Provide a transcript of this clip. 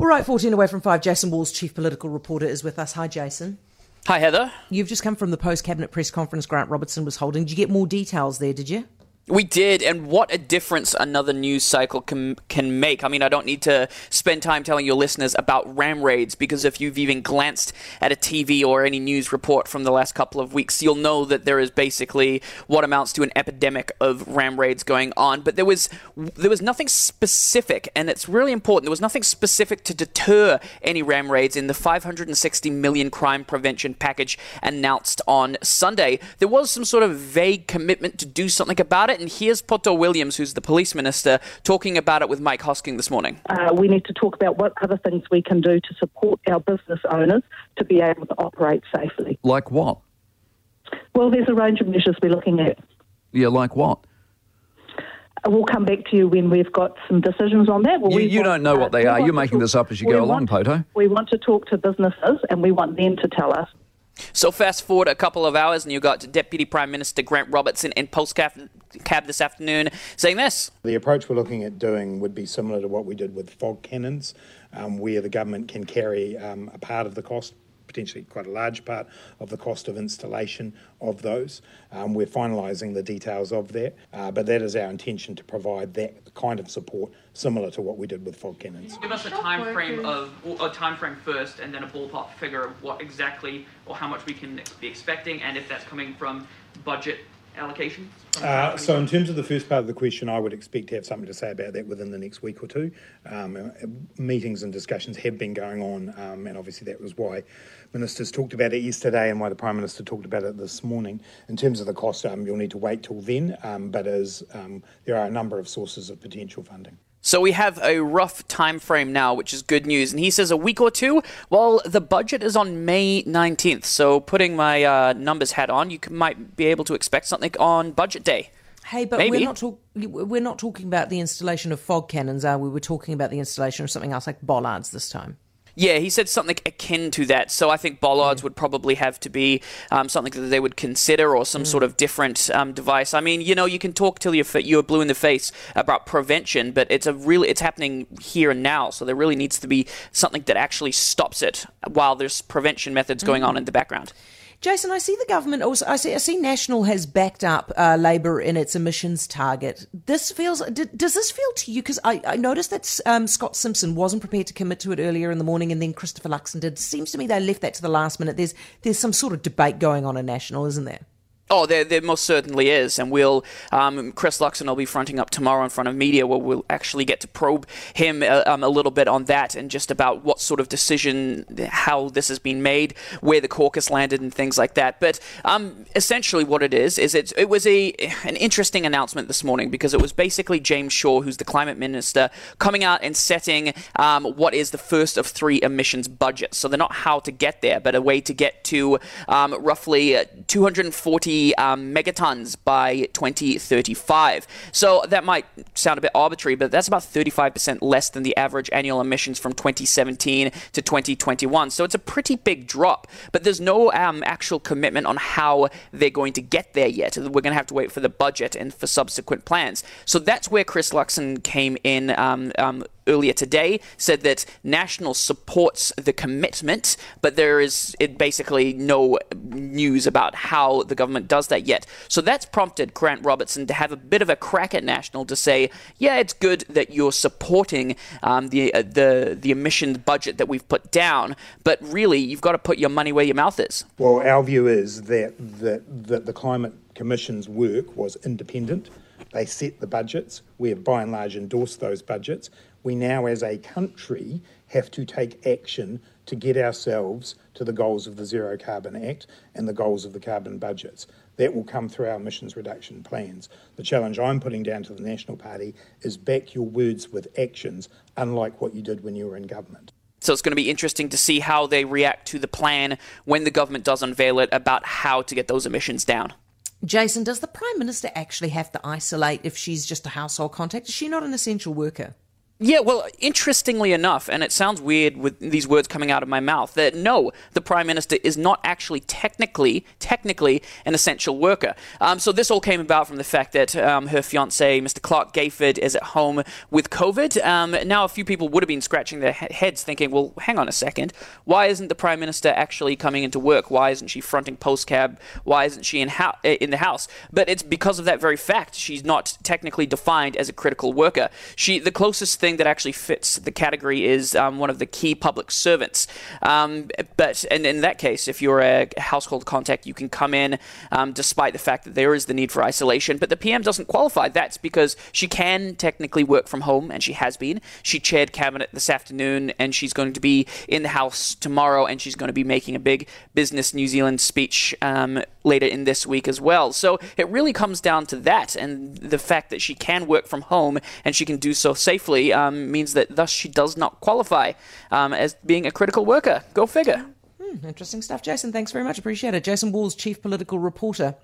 All right, 14 away from 5. Jason Walls, chief political reporter, is with us. Hi, Jason. Hi, Heather. You've just come from the post cabinet press conference Grant Robertson was holding. Did you get more details there, did you? We did, and what a difference another news cycle can can make. I mean, I don't need to spend time telling your listeners about ram raids because if you've even glanced at a TV or any news report from the last couple of weeks, you'll know that there is basically what amounts to an epidemic of ram raids going on. But there was there was nothing specific, and it's really important. There was nothing specific to deter any ram raids in the 560 million crime prevention package announced on Sunday. There was some sort of vague commitment to do something about it. And here's Poto Williams, who's the police minister, talking about it with Mike Hosking this morning. Uh, we need to talk about what other things we can do to support our business owners to be able to operate safely. Like what? Well, there's a range of measures we're looking at. Yeah, like what? Uh, We'll come back to you when we've got some decisions on that. Well, You, you want- don't know uh, what they we are. You're making talk- this up as you we go along, want- Poto. We want to talk to businesses and we want them to tell us So fast forward a couple of hours, and you got Deputy Prime Minister Grant Robertson in Post Cab cab this afternoon saying this. The approach we're looking at doing would be similar to what we did with fog cannons, um, where the government can carry um, a part of the cost, potentially quite a large part of the cost of installation of those. Um, we're finalising the details of that, uh, but that is our intention to provide that kind of support similar to what we did with fog cannons. Give us a time frame of a time frame first, and then a ballpark figure of what exactly or how much we can be expecting, and if that's coming from budget Uh, so, in terms of the first part of the question, I would expect to have something to say about that within the next week or two. Um, uh, meetings and discussions have been going on, um, and obviously that was why ministers talked about it yesterday and why the Prime Minister talked about it this morning. In terms of the cost, um, you'll need to wait till then, um, but as um, there are a number of sources of potential funding. So we have a rough time frame now, which is good news. And he says a week or two. Well, the budget is on May 19th. So putting my uh, numbers hat on, you can, might be able to expect something on budget day. Hey, but Maybe. we're not talk- we're not talking about the installation of fog cannons, are we? We're talking about the installation of something else like bollards this time. Yeah, he said something akin to that. So I think bollards would probably have to be um, something that they would consider, or some sort of different um, device. I mean, you know, you can talk till you're you're blue in the face about prevention, but it's a really it's happening here and now. So there really needs to be something that actually stops it while there's prevention methods going on in the background. Jason, I see the government also. I see. I see National has backed up uh, Labor in its emissions target. This feels. does this feel to you? Because I, I noticed that um, Scott Simpson wasn't prepared to commit to it earlier in the morning, and then Christopher Luxon did. Seems to me they left that to the last minute. There's there's some sort of debate going on in National, isn't there? Oh, there, there most certainly is, and we'll um, Chris Luxon will be fronting up tomorrow in front of media where we'll actually get to probe him uh, um, a little bit on that and just about what sort of decision, how this has been made, where the caucus landed, and things like that. But um, essentially, what it is is it it was a an interesting announcement this morning because it was basically James Shaw, who's the climate minister, coming out and setting um, what is the first of three emissions budgets. So they're not how to get there, but a way to get to um, roughly uh, 240 um, megatons by 2035. So that might sound a bit arbitrary, but that's about 35% less than the average annual emissions from 2017 to 2021. So it's a pretty big drop, but there's no um, actual commitment on how they're going to get there yet. We're going to have to wait for the budget and for subsequent plans. So that's where Chris Luxon came in. Um, um earlier today said that National supports the commitment, but there is basically no news about how the government does that yet. So that's prompted Grant Robertson to have a bit of a crack at National to say, yeah, it's good that you're supporting um, the uh, the the emissions budget that we've put down, but really you've got to put your money where your mouth is. Well, our view is that, that, that the Climate Commission's work was independent. They set the budgets. We have by and large endorsed those budgets. We now, as a country, have to take action to get ourselves to the goals of the Zero Carbon Act and the goals of the carbon budgets. That will come through our emissions reduction plans. The challenge I'm putting down to the National Party is back your words with actions, unlike what you did when you were in government. So it's going to be interesting to see how they react to the plan when the government does unveil it about how to get those emissions down. Jason, does the Prime Minister actually have to isolate if she's just a household contact? Is she not an essential worker? Yeah, well, interestingly enough, and it sounds weird with these words coming out of my mouth, that no, the Prime Minister is not actually technically, technically an essential worker. Um, so this all came about from the fact that um, her fiance, Mr. Clarke Gayford, is at home with COVID. Um, now, a few people would have been scratching their heads thinking, well, hang on a second, why isn't the Prime Minister actually coming into work? Why isn't she fronting postcab? Why isn't she in, ho- in the House? But it's because of that very fact. She's not technically defined as a critical worker. She, the closest thing that actually fits the category is um, one of the key public servants. Um, but and in that case, if you're a household contact, you can come in um, despite the fact that there is the need for isolation. But the PM doesn't qualify. That's because she can technically work from home, and she has been. She chaired cabinet this afternoon, and she's going to be in the House tomorrow, and she's going to be making a big Business New Zealand speech um, later in this week as well. So it really comes down to that, and the fact that she can work from home and she can do so safely um, means that thus she does not qualify um, as being a critical worker. Go figure. Interesting stuff, Jason. Thanks very much. Appreciate it. Jason Walls, Chief Political Reporter